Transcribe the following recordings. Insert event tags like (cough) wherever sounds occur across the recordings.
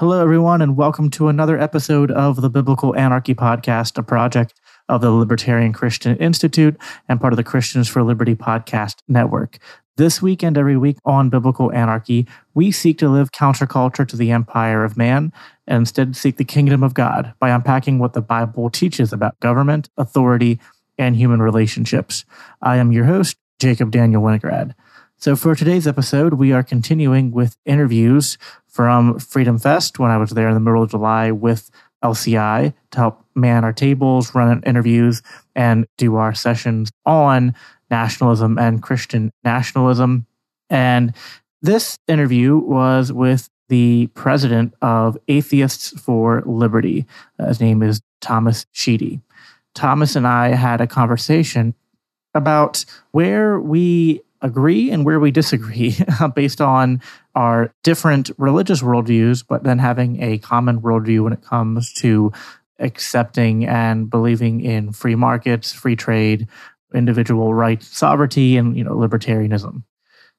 Hello, everyone, and welcome to another episode of the Biblical Anarchy Podcast, a project of the Libertarian Christian Institute and part of the Christians for Liberty podcast network. This week and every week on Biblical Anarchy, we seek to live counterculture to the empire of man and instead seek the kingdom of God by unpacking what the Bible teaches about government, authority, and human relationships. I am your host, Jacob Daniel Winograd. So, for today's episode, we are continuing with interviews from Freedom Fest when I was there in the middle of July with LCI to help man our tables, run interviews, and do our sessions on nationalism and Christian nationalism. And this interview was with the president of Atheists for Liberty. Uh, his name is Thomas Sheedy. Thomas and I had a conversation about where we agree and where we disagree (laughs) based on our different religious worldviews, but then having a common worldview when it comes to accepting and believing in free markets, free trade, individual rights, sovereignty, and you know libertarianism.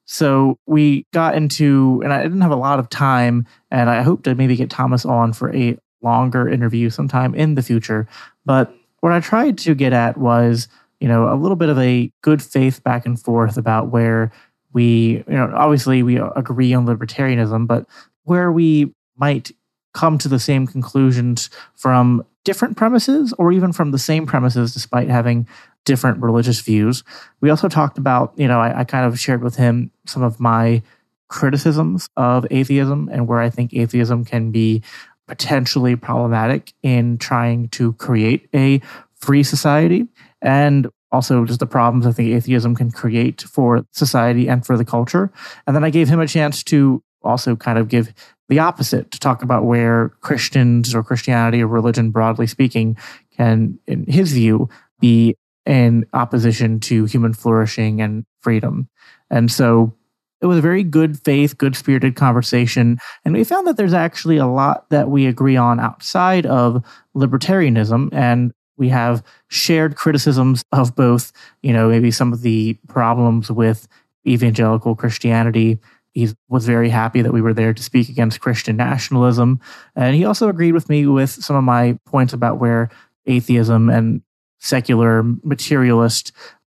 So we got into, and I didn't have a lot of time, and I hope to maybe get Thomas on for a longer interview sometime in the future. But what I tried to get at was you know, a little bit of a good faith back and forth about where we, you know, obviously we agree on libertarianism, but where we might come to the same conclusions from different premises or even from the same premises despite having different religious views. We also talked about, you know, I, I kind of shared with him some of my criticisms of atheism and where I think atheism can be potentially problematic in trying to create a free society and also just the problems I think atheism can create for society and for the culture. And then I gave him a chance to also kind of give the opposite to talk about where Christians or Christianity or religion, broadly speaking, can, in his view, be in opposition to human flourishing and freedom. And so it was a very good faith, good spirited conversation. And we found that there's actually a lot that we agree on outside of libertarianism. And we have shared criticisms of both, you know, maybe some of the problems with evangelical Christianity. He was very happy that we were there to speak against Christian nationalism. And he also agreed with me with some of my points about where atheism and secular materialist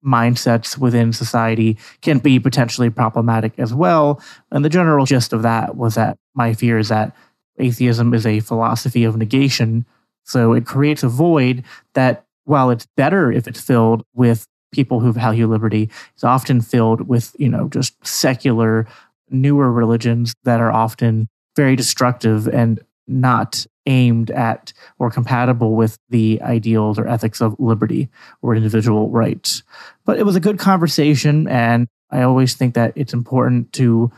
mindsets within society can be potentially problematic as well. And the general gist of that was that my fear is that atheism is a philosophy of negation so it creates a void that, while it's better if it's filled with people who value liberty, it's often filled with, you know, just secular, newer religions that are often very destructive and not aimed at or compatible with the ideals or ethics of liberty or individual rights. But it was a good conversation, and I always think that it's important to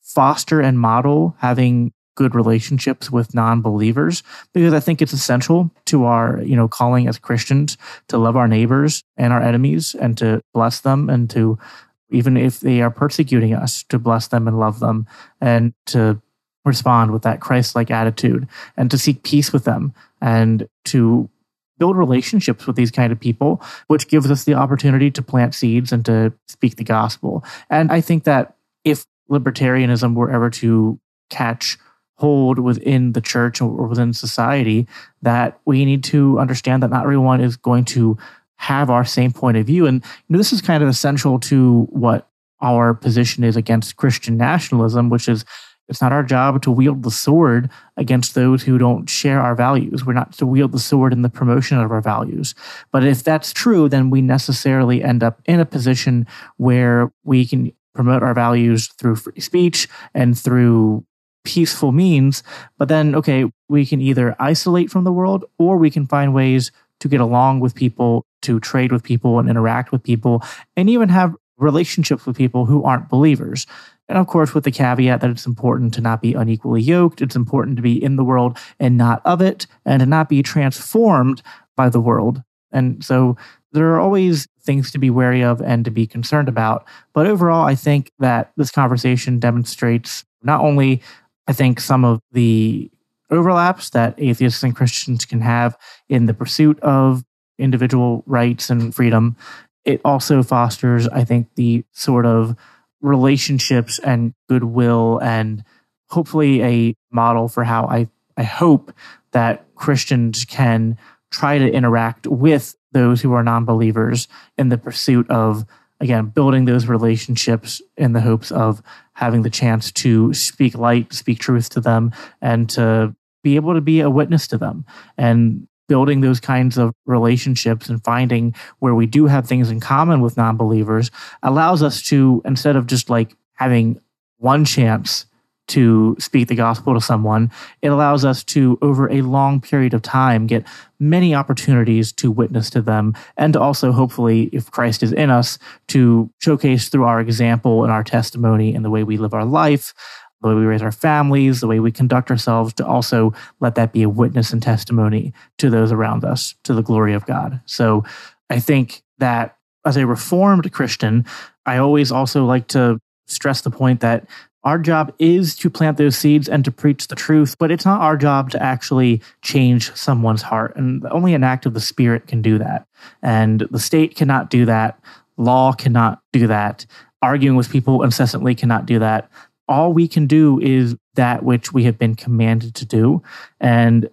foster and model having good relationships with non-believers because I think it's essential to our, you know, calling as Christians to love our neighbors and our enemies and to bless them and to even if they are persecuting us to bless them and love them and to respond with that Christ-like attitude and to seek peace with them and to build relationships with these kind of people which gives us the opportunity to plant seeds and to speak the gospel. And I think that if libertarianism were ever to catch hold within the church or within society that we need to understand that not everyone is going to have our same point of view. And you know, this is kind of essential to what our position is against Christian nationalism, which is it's not our job to wield the sword against those who don't share our values. We're not to wield the sword in the promotion of our values. But if that's true, then we necessarily end up in a position where we can promote our values through free speech and through peaceful means. But then, okay, we can either isolate from the world or we can find ways to get along with people, to trade with people and interact with people, and even have relationships with people who aren't believers. And of course, with the caveat that it's important to not be unequally yoked, it's important to be in the world and not of it, and to not be transformed by the world. And so there are always things to be wary of and to be concerned about. But overall, I think that this conversation demonstrates not only, I think, some of the overlaps that atheists and Christians can have in the pursuit of individual rights and freedom, it also fosters, I think, the sort of relationships and goodwill and hopefully a model for how I, I hope that Christians can try to interact with those who are non believers in the pursuit of, again, building those relationships in the hopes of having the chance to speak light, speak truth to them, and to be able to be a witness to them. And building those kinds of relationships and finding where we do have things in common with non believers allows us to, instead of just like having one chance to speak the gospel to someone, it allows us to, over a long period of time, get many opportunities to witness to them and also, hopefully, if Christ is in us, to showcase through our example and our testimony and the way we live our life. The way we raise our families, the way we conduct ourselves, to also let that be a witness and testimony to those around us, to the glory of God. So I think that as a reformed Christian, I always also like to stress the point that our job is to plant those seeds and to preach the truth, but it's not our job to actually change someone's heart. And only an act of the Spirit can do that. And the state cannot do that. Law cannot do that. Arguing with people incessantly cannot do that. All we can do is that which we have been commanded to do. And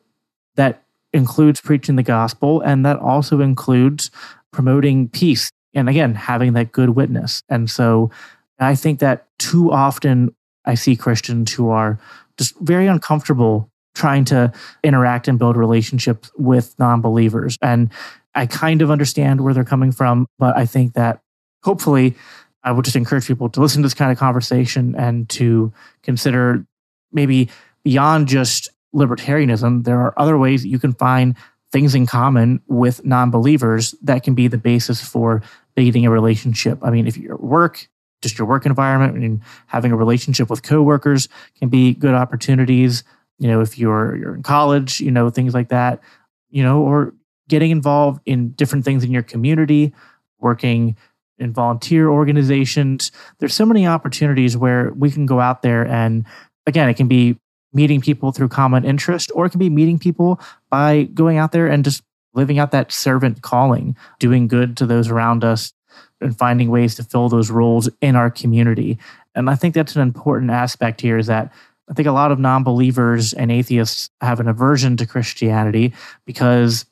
that includes preaching the gospel. And that also includes promoting peace. And again, having that good witness. And so I think that too often I see Christians who are just very uncomfortable trying to interact and build relationships with non believers. And I kind of understand where they're coming from, but I think that hopefully I would just encourage people to (laughs) listen to this kind of conversation and to consider maybe beyond just libertarianism, there are other ways you can find things in common with non believers that can be the basis for beginning a relationship. I mean, if your work just your work environment I and having a relationship with coworkers can be good opportunities. You know, if you're you're in college, you know, things like that, you know, or getting involved in different things in your community, working in volunteer organizations. There's so many opportunities where we can go out there and again, it can be meeting people through common interest or it can be meeting people by going out there and just living out that servant calling, doing good to those around us, and finding ways to fill those roles in our community. And I think that's an important aspect here is that I think a lot of non believers and atheists have an aversion to Christianity because,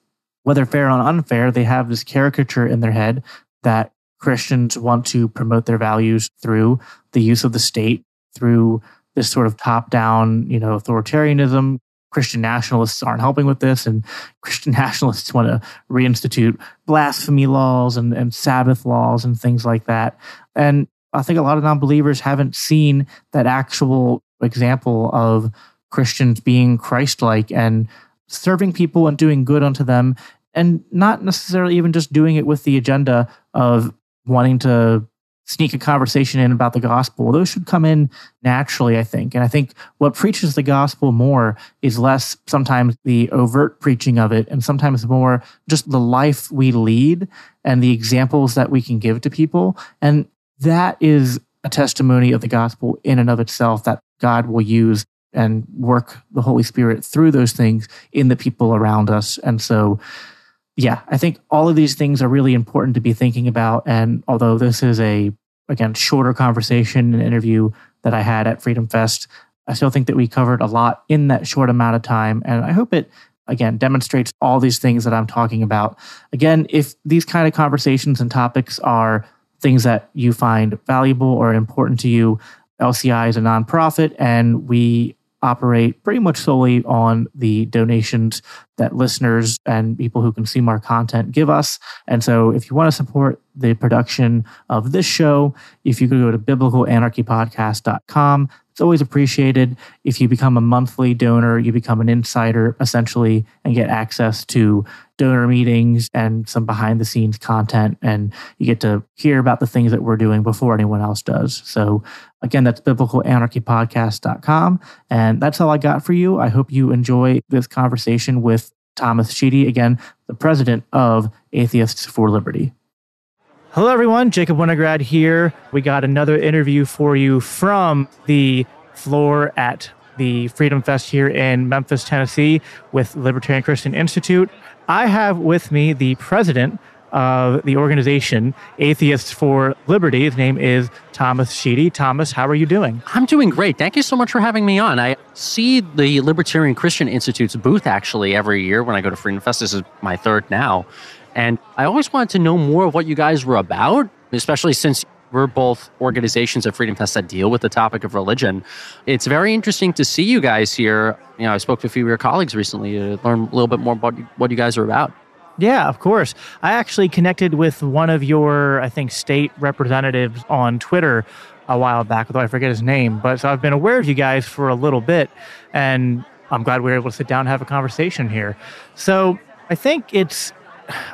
whether fair or unfair, they have this caricature in their head that Christians want to promote their values through the use of the state, through this sort of top down, you know, authoritarianism, Christian nationalists aren't helping with this, and (laughs) Christian nationalists want to reinstitute blasphemy laws and, and Sabbath laws and things like that. And I think a lot of non believers haven't seen that actual example of Christians being Christ like and serving people and doing good unto them, and not necessarily even just doing it with the agenda of wanting to sneak a conversation in about the gospel. Those should come in naturally, I think. And I think what preaches the gospel more is less sometimes the overt preaching of it and sometimes more just the life we lead and the examples that we can give to people. And that is a testimony of the gospel in and of itself that God will use and work the Holy Spirit through those things in the people around us. And so, yeah, I think all of these things are really important to be thinking about. And although this is a, again, shorter conversation and interview that I had at Freedom Fest, I still think that we covered a lot in that short amount of time. And I hope it, again, demonstrates all these things that I'm talking about. Again, if these kind of conversations and topics are things that you find valuable or important to you, LCI is a nonprofit and we operate pretty much solely on the donations that listeners and people who consume our content give us. And so if you want to support the production of this show, if you could go to biblicalanarchypodcast.com, It's always appreciated if you become a monthly donor, you become an insider essentially and get access to donor meetings and some behind the scenes content. And you get to hear about the things that we're doing before anyone else does. So, again, that's biblicalanarchypodcast.com. And that's all I got for you. I hope you enjoy this conversation with Thomas Sheedy, again, the president of Atheists for Liberty. Hello, everyone. Jacob Winograd here. We got another interview for you from the floor at the Freedom Fest here in Memphis, Tennessee, with Libertarian Christian Institute. I have with me the president of the organization, Atheists for Liberty. His name is Thomas Sheedy. Thomas, how are you doing? I'm doing great. Thank you so much for having me on. I see the Libertarian Christian Institute's booth actually every year when I go to Freedom Fest. This is my third now. And I always wanted to know more of what you guys were about, especially since we're both organizations at Freedom Fest that deal with the topic of religion. It's very interesting to see you guys here. You know, I spoke to a few of your colleagues recently to learn a little bit more about what you guys are about. Yeah, of course. I actually connected with one of your, I think, state representatives on Twitter a while back, though I forget his name. But so I've been aware of you guys for a little bit, and I'm glad we were able to sit down and have a conversation here. So I think it's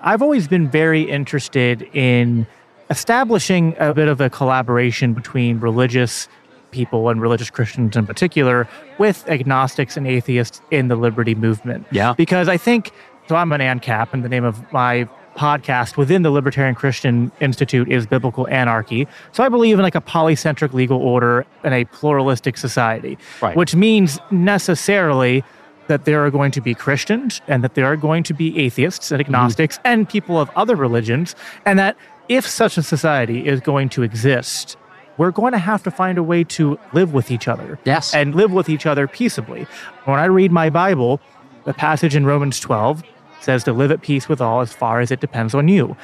I've always been very interested in establishing a bit of a collaboration between religious people and religious Christians in particular with agnostics and atheists in the liberty movement. Yeah. Because I think, so I'm an ANCAP, and the name of my podcast within the Libertarian Christian Institute is Biblical Anarchy. So I believe in like a polycentric legal order and a pluralistic society, right. which means necessarily that there are going to be Christians and that there are going to be atheists and agnostics mm-hmm. and people of other religions, and that if such a society is going to exist, we're going to have to find a way to live with each other. Yes. And live with each other peaceably. When I read my Bible, the passage in Romans 12 says to live at peace with all as far as it depends on you.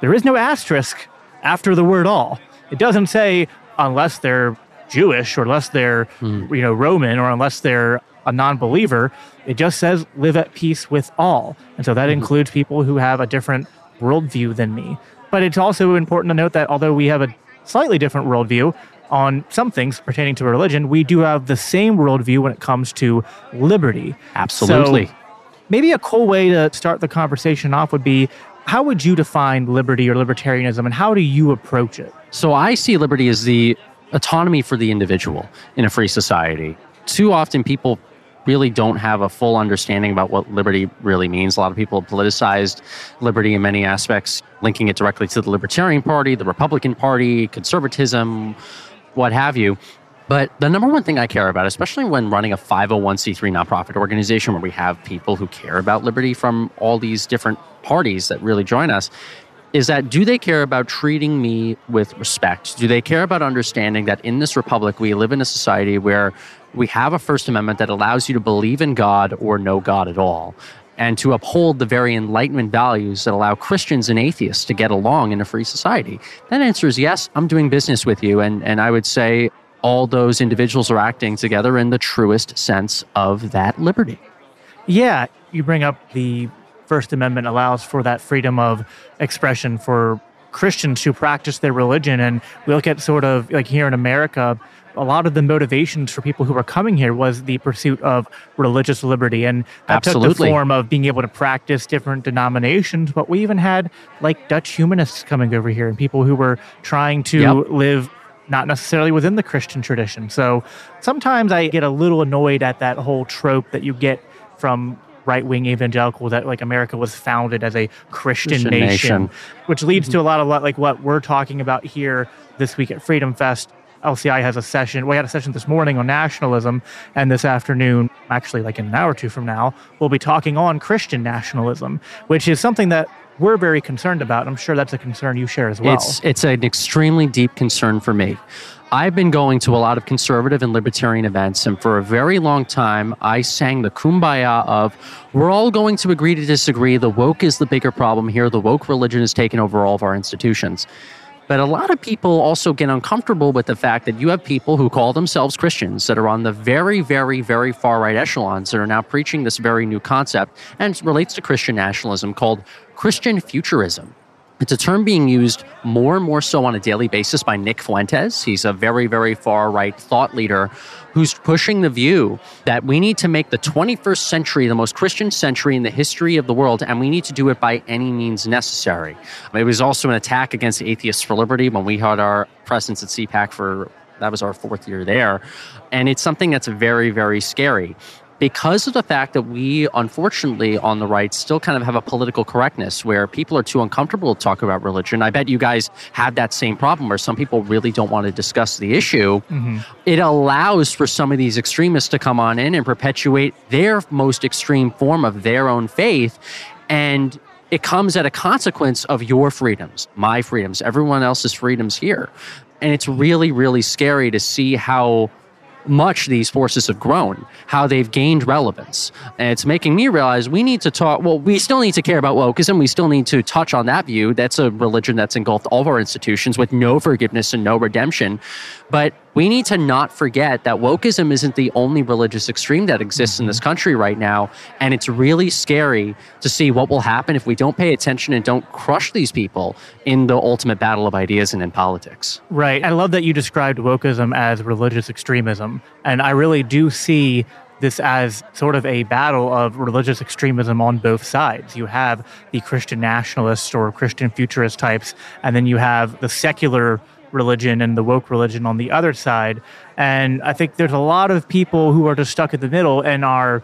There is no asterisk after the word all. It doesn't say unless they're Jewish or unless they're mm. you know Roman or unless they're a non believer. It just says live at peace with all. And so that mm-hmm. includes people who have a different worldview than me. But it's also important to note that although we have a slightly different worldview on some things pertaining to religion, we do have the same worldview when it comes to liberty. Absolutely. So maybe a cool way to start the conversation off would be how would you define liberty or libertarianism and how do you approach it? So I see liberty as the autonomy for the individual in a free society. Too often people really don't have a full understanding about what liberty really means. A lot of people have politicized liberty in many aspects, linking it directly to the Libertarian Party, the Republican Party, conservatism, what have you. But the number one thing I care about, especially when running a 501c3 nonprofit organization where we have people who care about liberty from all these different parties that really join us, is that do they care about treating me with respect? Do they care about understanding that in this republic we live in a society where we have a First Amendment that allows you to believe in God or no God at all, and to uphold the very Enlightenment values that allow Christians and atheists to get along in a free society? That answer is yes, I'm doing business with you. And, and I would say all those individuals are acting together in the truest sense of that liberty. Yeah, you bring up the First Amendment allows for that freedom of expression for Christians who practice their religion. And we look at sort of like here in America, a lot of the motivations for people who were coming here was the pursuit of religious liberty. And that Absolutely. took the form of being able to practice different denominations. But we even had like Dutch humanists coming over here and people who were trying to yep. live not necessarily within the Christian tradition. So sometimes I get a little annoyed at that whole trope that you get from right wing evangelical that like America was founded as a Christian, Christian nation, nation, which leads mm-hmm. to a lot of like what we're talking about here this week at Freedom Fest LCI has a session. We had a session this morning on nationalism, and this afternoon, actually like in an hour or two from now, we'll be talking on Christian nationalism, which is something that we're very concerned about. I'm sure that's a concern you share as well. It's it's an extremely deep concern for me. I've been going to a lot of conservative and libertarian events, and for a very long time, I sang the kumbaya of we're all going to agree to disagree. The woke is the bigger problem here. The woke religion has taken over all of our institutions. But a lot of people also get uncomfortable with the fact that you have people who call themselves Christians that are on the very, very, very far right echelons that are now preaching this very new concept and relates to Christian nationalism called Christian futurism. It's a term being used more and more so on a daily basis by Nick Fuentes. He's a very, very far right thought leader who's pushing the view that we need to make the 21st century the most Christian century in the history of the world, and we need to do it by any means necessary. It was also an attack against Atheists for Liberty when we had our presence at CPAC for that was our fourth year there. And it's something that's very, very scary because of the fact that we, unfortunately, on the right, still kind of have a political correctness where people are too uncomfortable to talk about religion. I bet you guys have that same problem where some people really don't want to discuss the issue. Mm-hmm. It allows for some of these extremists to come on in and perpetuate their most extreme form of their own faith. And it comes at a consequence of your freedoms, my freedoms, everyone else's freedoms here. And it's really, really scary to see how much these forces have grown, how they've gained relevance. And it's making me realize we need to talk, well, we still need to care about wokeism. We still need to touch on that view. That's a religion that's engulfed all of our institutions with no forgiveness and no redemption. But we need to not forget that wokeism isn't the only religious extreme that exists in this mm-hmm. country right now. And it's really scary to see what will happen if we don't pay attention and don't crush these people in the ultimate battle of ideas and in politics. Right. I love that you described wokeism as religious extremism. And I really do see this as sort of a battle of religious extremism on both sides. You have the Christian nationalists or Christian futurist types, and then you have the secular religion and the woke religion on the other side. And I think there's a lot of people who are just stuck in the middle and are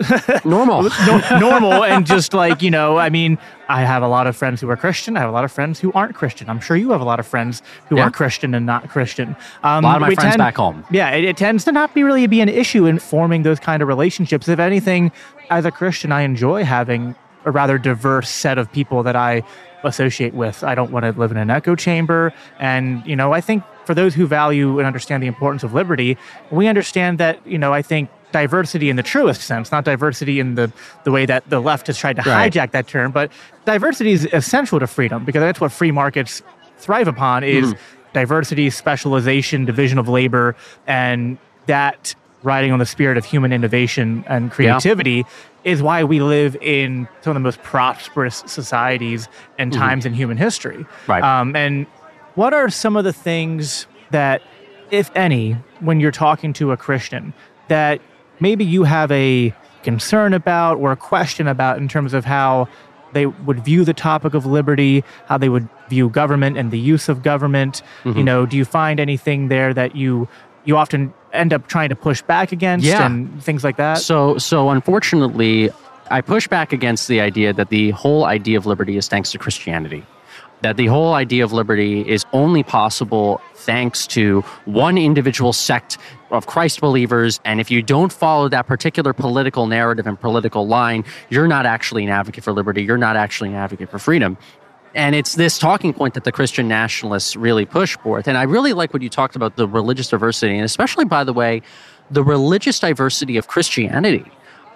(laughs) normal, (laughs) no, normal, and just like you know, I mean, I have a lot of friends who are Christian. I have a lot of friends who aren't Christian. I'm sure you have a lot of friends who yeah. are Christian and not Christian. Um, a lot of my friends tend, back home. Yeah, it, it tends to not be really be an issue in forming those kind of relationships. If anything, as a Christian, I enjoy having a rather diverse set of people that I associate with. I don't want to live in an echo chamber. And, you know, I think for those who value and understand the importance of liberty, we understand that, you know, I think diversity in the truest sense, not diversity in the, the way that the left has tried to right. hijack that term, but diversity is essential to freedom because that's what free markets thrive upon is mm-hmm. diversity, specialization, division of labor, and that riding on the spirit of human innovation and creativity yeah is why we live in some of the most prosperous societies and mm-hmm. times mm-hmm. in human history. Right. Um, and what are some of the things that, if any, when you're talking to a Christian, that maybe you have a concern about or a question about in terms of how they would view the topic of liberty, how they would view government and the use of government. Mm-hmm. You know, do you find anything there that you you often end up trying to push back against yeah. and things like that? So, so unfortunately, I push back against the idea that the whole idea of liberty is thanks to Christianity. That the whole idea of liberty is only possible thanks to one individual sect of Christ believers. And if you don't follow that particular political narrative and political line, you're not actually an advocate for liberty. You're not actually an advocate for freedom. And it's this talking point that the Christian nationalists really push forth. And I really like what you talked about the religious diversity, and especially, by the way, the religious diversity of Christianity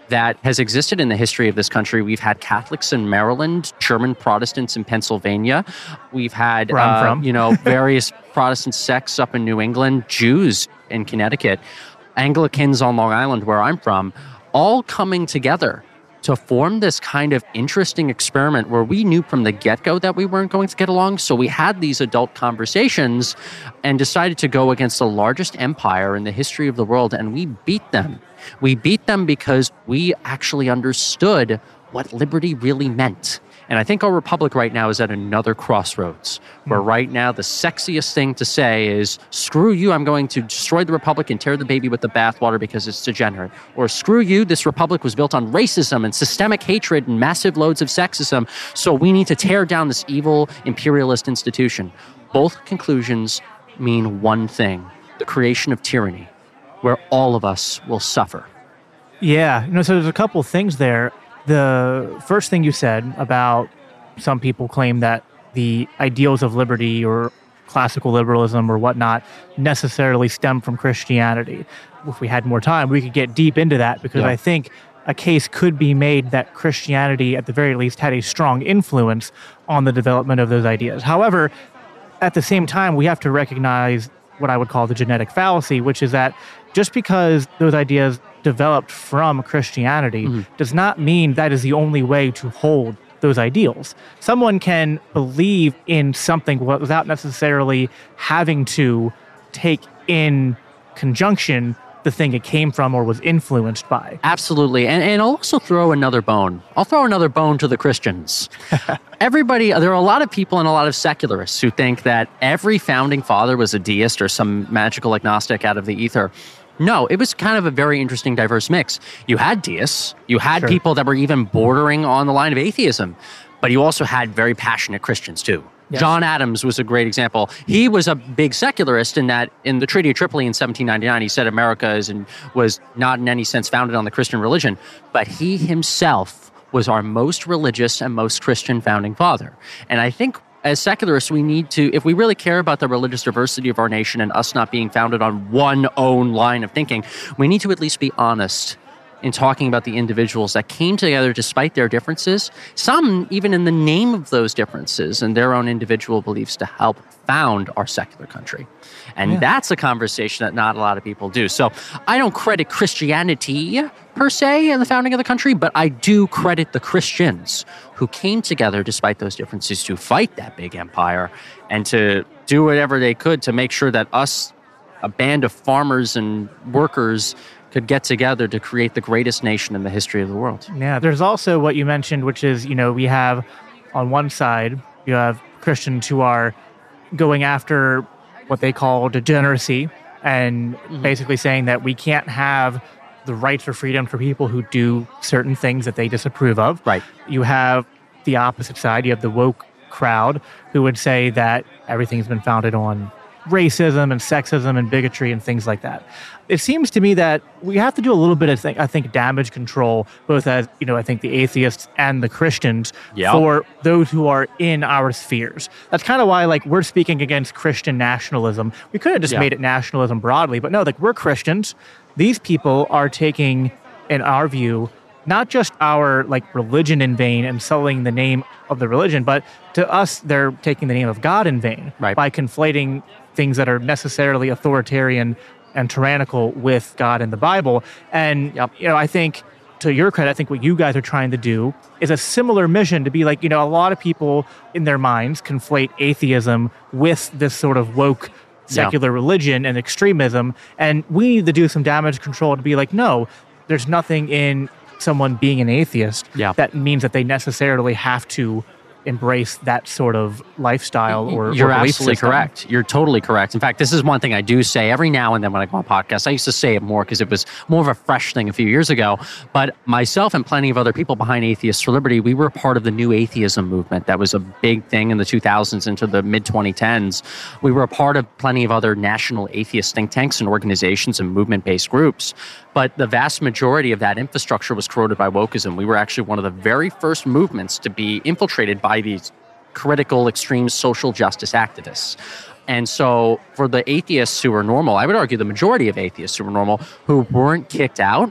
that has existed in the history of this country. We've had Catholics in Maryland, German Protestants in Pennsylvania. We've had, uh, you know, (laughs) various Protestant sects up in New England, Jews in Connecticut, Anglicans on Long Island, where I'm from, all coming together to form this kind of interesting experiment where we knew from the get go that we weren't going to get along. So we had these adult conversations and decided to go against the largest empire in the history of the world, and we beat them. We beat them because we actually understood what liberty really meant. And I think our republic right now is at another crossroads where hmm. right now the sexiest thing to say is, screw you, I'm going to destroy the republic and tear the baby with the bathwater because it's degenerate. Or screw you, this republic was built on racism and systemic hatred and massive loads of sexism. So we need to tear down this evil imperialist institution. Both conclusions mean one thing the creation of tyranny, where all of us will suffer. Yeah, you know, so there's a couple things there the first thing you said about some people claim that the ideals of liberty or classical liberalism or whatnot necessarily stem from Christianity. If we had more time, we could get deep into that because yeah. I think a case could be made that Christianity, at the very least, had a strong influence on the development of those ideas. However, at the same time, we have to recognize what I would call the genetic fallacy, which is that just because those ideas developed from Christianity mm-hmm. does not mean that is the only way to hold those ideals. Someone can believe in something without necessarily having to take in conjunction the thing it came from or was influenced by. Absolutely. And, and I'll also throw another bone. I'll throw another bone to the Christians. (laughs) Everybody, there are a lot of people and a lot of secularists who think that every founding father was a deist or some magical agnostic out of the ether. No, it was kind of a very interesting, diverse mix. You had deists, you had sure. people that were even bordering on the line of atheism, but you also had very passionate Christians too. Yes. John Adams was a great example. He was a big secularist in that in the Treaty of Tripoli in 1799, he said America is and was not in any sense founded on the Christian religion, but he himself was our most religious and most Christian founding father. And I think as secularists, we need to, if we really care about the religious diversity of our nation and us not being founded on one own line of thinking, we need to at least be honest in talking about the individuals that came together despite their differences, some even in the name of those differences and their own individual beliefs to help found our secular country. And yeah. that's a conversation that not a lot of people do. So I don't credit Christianity per se in the founding of the country, but I do credit the Christians who came together despite those differences to fight that big empire and to do whatever they could to make sure that us, a band of farmers and workers, could get together to create the greatest nation in the history of the world. Yeah, there's also what you mentioned, which is, you know, we have on one side, you have Christians who are going after what they call degeneracy and mm-hmm. basically saying that we can't have the rights or freedom for people who do certain things that they disapprove of. Right. You have the opposite side, you have the woke crowd who would say that everything's been founded on racism and sexism and bigotry and things like that. It seems to me that we have to do a little bit of, th- I think, damage control, both as, you know, I think the atheists and the Christians for those who are in our spheres. That's kind of why, like, we're speaking against Christian nationalism. We could have just made it nationalism broadly, but no, like, we're Christians. These people are taking, in our view, not just our like religion in vain and selling the name of the religion, but to us, they're taking the name of God in vain right. by conflating things that are necessarily authoritarian and tyrannical with God and the Bible. And yep. you know, I think to your credit, I think what you guys are trying to do is a similar mission to be like, you know, a lot of people in their minds conflate atheism with this sort of woke secular yeah. religion and extremism. And we need to do some damage control to be like, no, there's nothing in someone being an atheist yeah. that means that they necessarily have to embrace that sort of lifestyle or you're or absolutely system. correct. You're totally correct. In fact this is one thing i do say every now and then when i go on podcasts. I used to say it more because it was more of a fresh thing a few years ago. But myself and plenty of other people behind atheists for liberty we were part of the new atheism movement that was a big thing in the 2000s into the mid 2010s we were a part of plenty of other national atheist think tanks and organizations and movement based groups but the vast majority of that infrastructure was corroded by wokeism. We were actually one of the very first movements to be infiltrated by these critical, extreme social justice activists. And so, for the atheists who were normal, I would argue the majority of atheists who were normal, who weren't kicked out,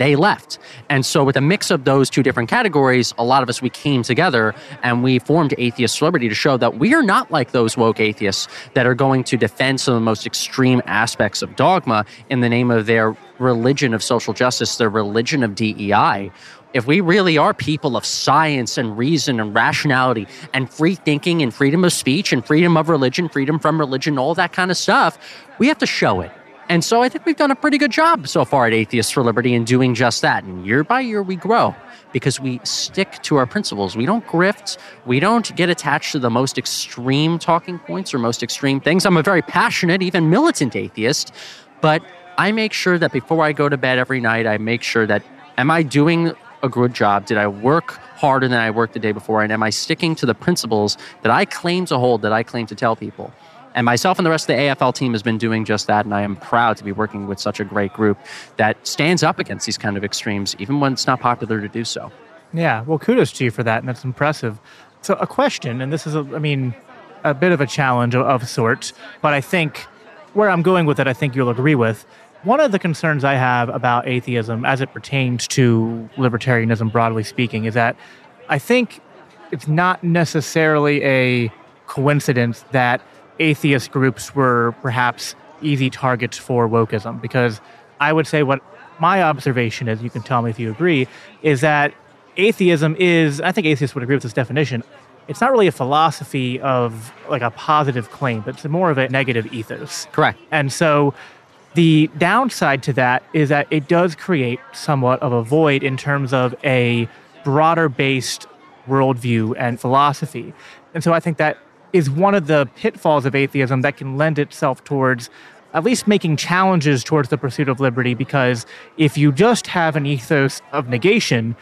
they left. And so, with a mix of those two different categories, a lot of us, we came together and we formed Atheists for Liberty to show that we are not like those woke atheists that are going to defend some of the most extreme aspects of dogma in the name of their religion of social justice, their religion of DEI. If we really are people of science and reason and rationality and free thinking and freedom of speech and freedom of religion, freedom from religion, all that kind of stuff, we have to show it. And so I think we've done a pretty good job so far at Atheists for Liberty in doing just that. And year by year, we grow because we stick to our principles. We don't grift. We don't get attached to the most extreme talking points or most extreme things. I'm a very passionate, even militant atheist, but I make sure that before I go to bed every night, I make sure that am I doing a good job? Did I work harder than I worked the day before? And am I sticking to the principles that I claim to hold, that I claim to tell people? And myself and the rest of the AFL team has been doing just that. And I am proud to be working with such a great group that stands up against these kind of extremes, even when it's not popular to do so. Yeah, well, kudos to you for that. And that's impressive. So, a question, and this is, a, I mean, a bit of a challenge of, of sorts, but I think where I'm going with it, I think you'll agree with. One of the concerns I have about atheism as it pertains to libertarianism, broadly speaking, is that I think it's not necessarily a coincidence that atheist groups were perhaps easy targets for wokeism because I would say what my observation is, you can tell me if you agree, is that atheism is, I think atheists would agree with this definition. It's not really a philosophy of like a positive claim, but it's more of a negative ethos. Correct. And so the downside to that is that it does create somewhat of a void in terms of a broader based worldview and philosophy. And so I think that is one of the pitfalls of atheism that can lend itself towards at least making challenges towards the pursuit of liberty because if you just have an ethos of negation,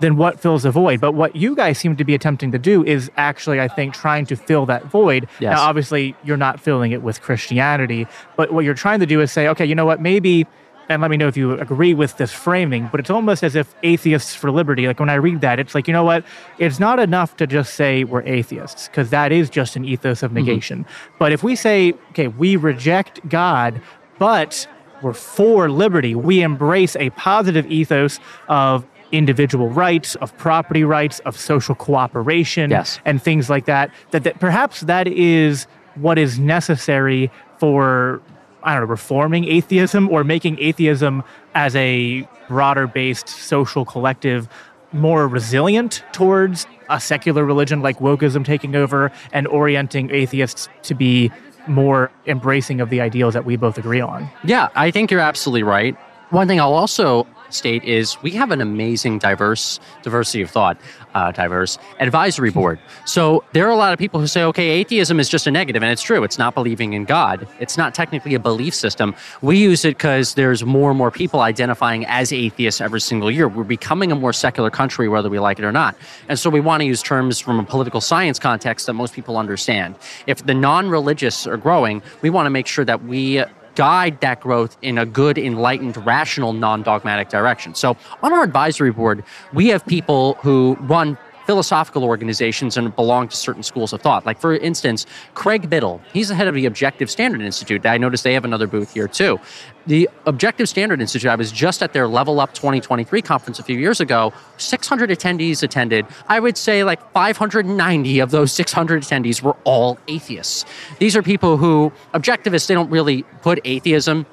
then what fills the void? But what you guys seem to be attempting to do is actually, I think, trying to fill that void. Yes. Now, obviously, you're not filling it with Christianity, but what you're trying to do is say, okay, you know what, maybe and let me know if you agree with this framing, but it's almost as if atheists for liberty, like when I read that, it's like, you know what? It's not enough to just say we're atheists, because that is just an ethos of negation. Mm-hmm. But if we say, okay, we reject God, but we're for liberty, we embrace a positive ethos of individual rights, of property rights, of social cooperation, yes. and things like that, that, that perhaps that is what is necessary for I don't know, reforming atheism or making atheism as a broader based social collective more resilient towards a secular religion like wokeism taking over and orienting atheists to be more embracing of the ideals that we both agree on. Yeah, I think you're absolutely right. One thing I'll also state is we have an amazing diverse diversity of thought, uh, diverse advisory board. So there are a lot of people who say, okay, atheism is just a negative, and it's true. It's not believing in God. It's not technically a belief system. We use it because there's more and more people identifying as atheists every single year. We're becoming a more secular country, whether we like it or not. And so we want to use terms from a political science context that most people understand. If the non-religious are growing, we want to make sure that we guide that growth in a good, enlightened, rational, non dogmatic direction. So, on our advisory board, we have people who run philosophical organizations and belong to certain schools of thought. Like, for instance, Craig Biddle, he's the head of the Objective Standard Institute. I noticed they have another booth here too. The Objective Standard Institute, I was just at their Level Up 2023 conference a few years ago. 600 attendees attended. I would say like 590 of those 600 attendees were all atheists. These are people who, objectivists, they don't really put atheism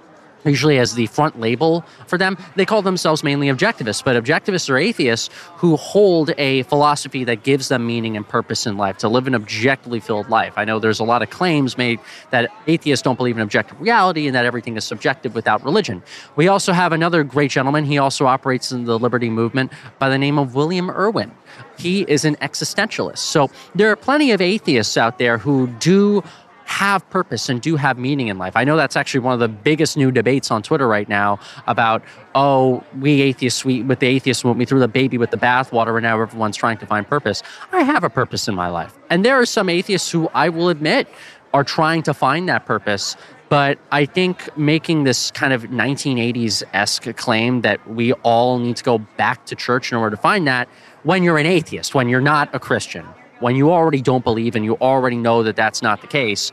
usually as the front label for them. They call themselves mainly objectivists, but objectivists are atheists who hold a philosophy that gives them meaning and purpose in life, to live an objectively filled life. I know there's a lot of claims made that atheists don't believe in objective reality and that everything is subjective without religion. We also have another great gentleman. He also operates in the liberty movement by the name of William Irwin. He is an existentialist. So there are plenty of atheists out there who do have purpose and do have meaning in life. I know that's actually one of the biggest new debates on Twitter right now about, oh, we atheists, we, with the atheists, we threw the baby with the bathwater and now everyone's trying to find purpose. I have a purpose in my life. And there are some atheists who I will admit are trying to find that purpose. But I think making this kind of 1980s esque claim that we all need to go back to church in order to find that when you're an atheist, when you're not a Christian, when you already don't believe and you already know that that's not the case,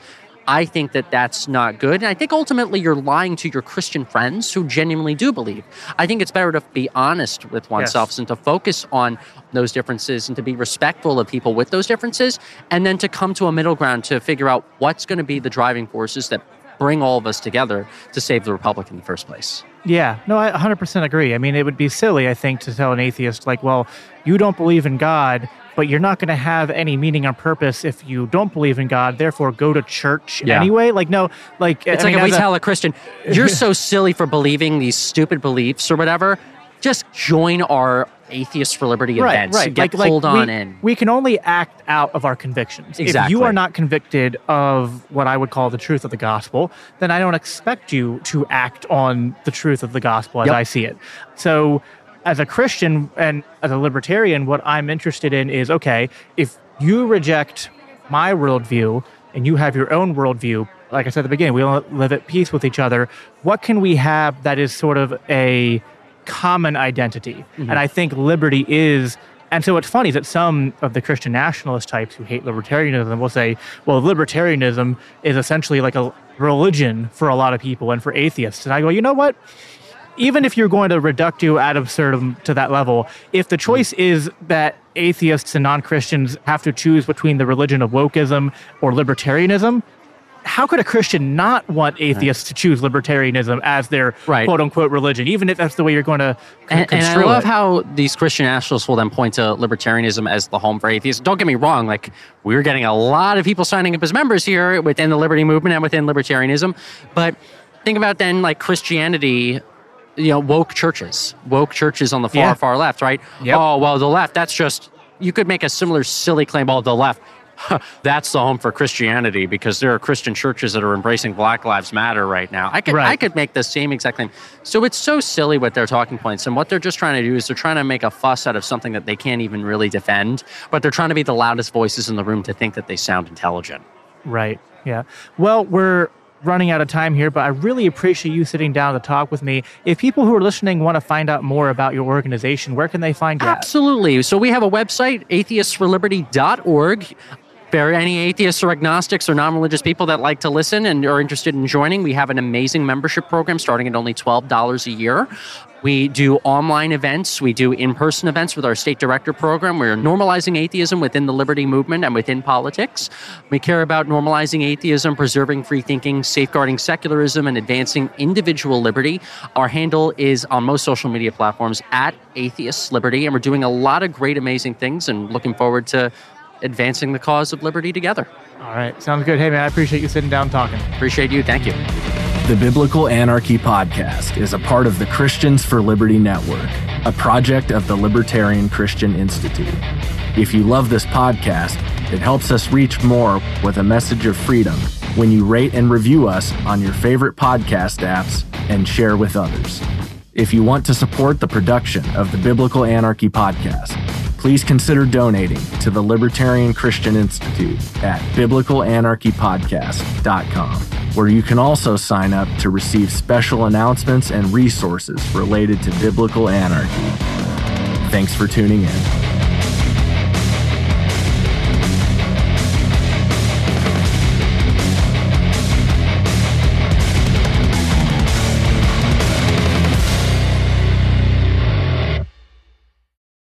I think that that's not good. And I think ultimately you're lying to your Christian friends who genuinely do believe. I think it's better to be honest with oneself yes. and to focus on those differences and to be respectful of people with those differences and then to come to a middle ground to figure out what's going to be the driving forces that bring all of us together to save the republic in the first place. Yeah, no, I 100% agree. I mean, it would be silly, I think, to tell an atheist, like, well, you don't believe in God, but you're not going to have any meaning or purpose if you don't believe in God. Therefore, go to church yeah. anyway. Like, no, like it's I like mean, if we a, tell a Christian, "You're so (laughs) silly for believing these stupid beliefs or whatever." Just join our Atheists for Liberty right, events. Right, Get like, pulled like on we, in. We can only act out of our convictions. Exactly. If you are not convicted of what I would call the truth of the gospel, then I don't expect you to act on the truth of the gospel as yep. I see it. So as a Christian and as a libertarian, what I'm interested in is okay, if you reject my worldview and you have your own worldview, like I said at the beginning, we all live at peace with each other. What can we have that is sort of a common identity? Mm-hmm. And I think liberty is. And so what's funny is that some of the Christian nationalist types who hate libertarianism will say, well, libertarianism is essentially like a religion for a lot of people and for atheists. And I go, you know what? Even if you're going to reductio ad absurdum to that level, if the choice is that atheists and non Christians have to choose between the religion of wokeism or libertarianism, how could a Christian not want atheists to choose libertarianism as their Right. quote unquote religion, even if that's the way you're going to And, and I love it? how these Christian nationalists will then point to libertarianism as the home for atheists. Don't get me wrong, like we're getting a lot of people signing up as members here within the liberty movement and within libertarianism. But think about then like Christianity, you know, woke churches, woke churches on the far, Yeah. far left, right? Yep. Oh, well, the left, that's just, you could make a similar silly claim, oh, the left. (laughs) That's the home for Christianity because there are Christian churches that are embracing Black Lives Matter right now. I could Right. I could make the same exact claim. So it's so silly with their talking points, and what they're just trying to do is they're trying to make a fuss out of something that they can't even really defend, but they're trying to be the loudest voices in the room to think that they sound intelligent. Right. Yeah. Well, we're running out of time here, but I really appreciate you sitting down to talk with me. If people who are listening want to find out more about your organization, where can they find you? at? Absolutely. So we have a website, atheistsforliberty.org. For any atheists or agnostics or non religious people that like to listen and are interested in joining, we have an amazing membership program starting at only $12 a year. We do online events. We do in person events with our state director program. We're normalizing atheism within the liberty movement and within politics. We care about normalizing atheism, preserving free thinking, safeguarding secularism, and advancing individual liberty. Our handle is on most social media platforms at Atheists Liberty, and we're doing a lot of great, amazing things and looking forward to advancing the cause of liberty together. All right. Sounds good. Hey, man, I appreciate you sitting down talking. Appreciate you. Thank you. The Biblical Anarchy Podcast is a part of the Christians for Liberty Network, a project of the Libertarian Christian Institute. If you love this podcast, it helps us reach more with a message of freedom when you rate and review us on your favorite podcast apps and share with others. If you want to support the production of the Biblical Anarchy Podcast, please consider donating to the Libertarian Christian Institute at biblicalanarchypodcast.com, where you can also sign up to receive special announcements and resources related to biblical anarchy. Thanks for tuning in.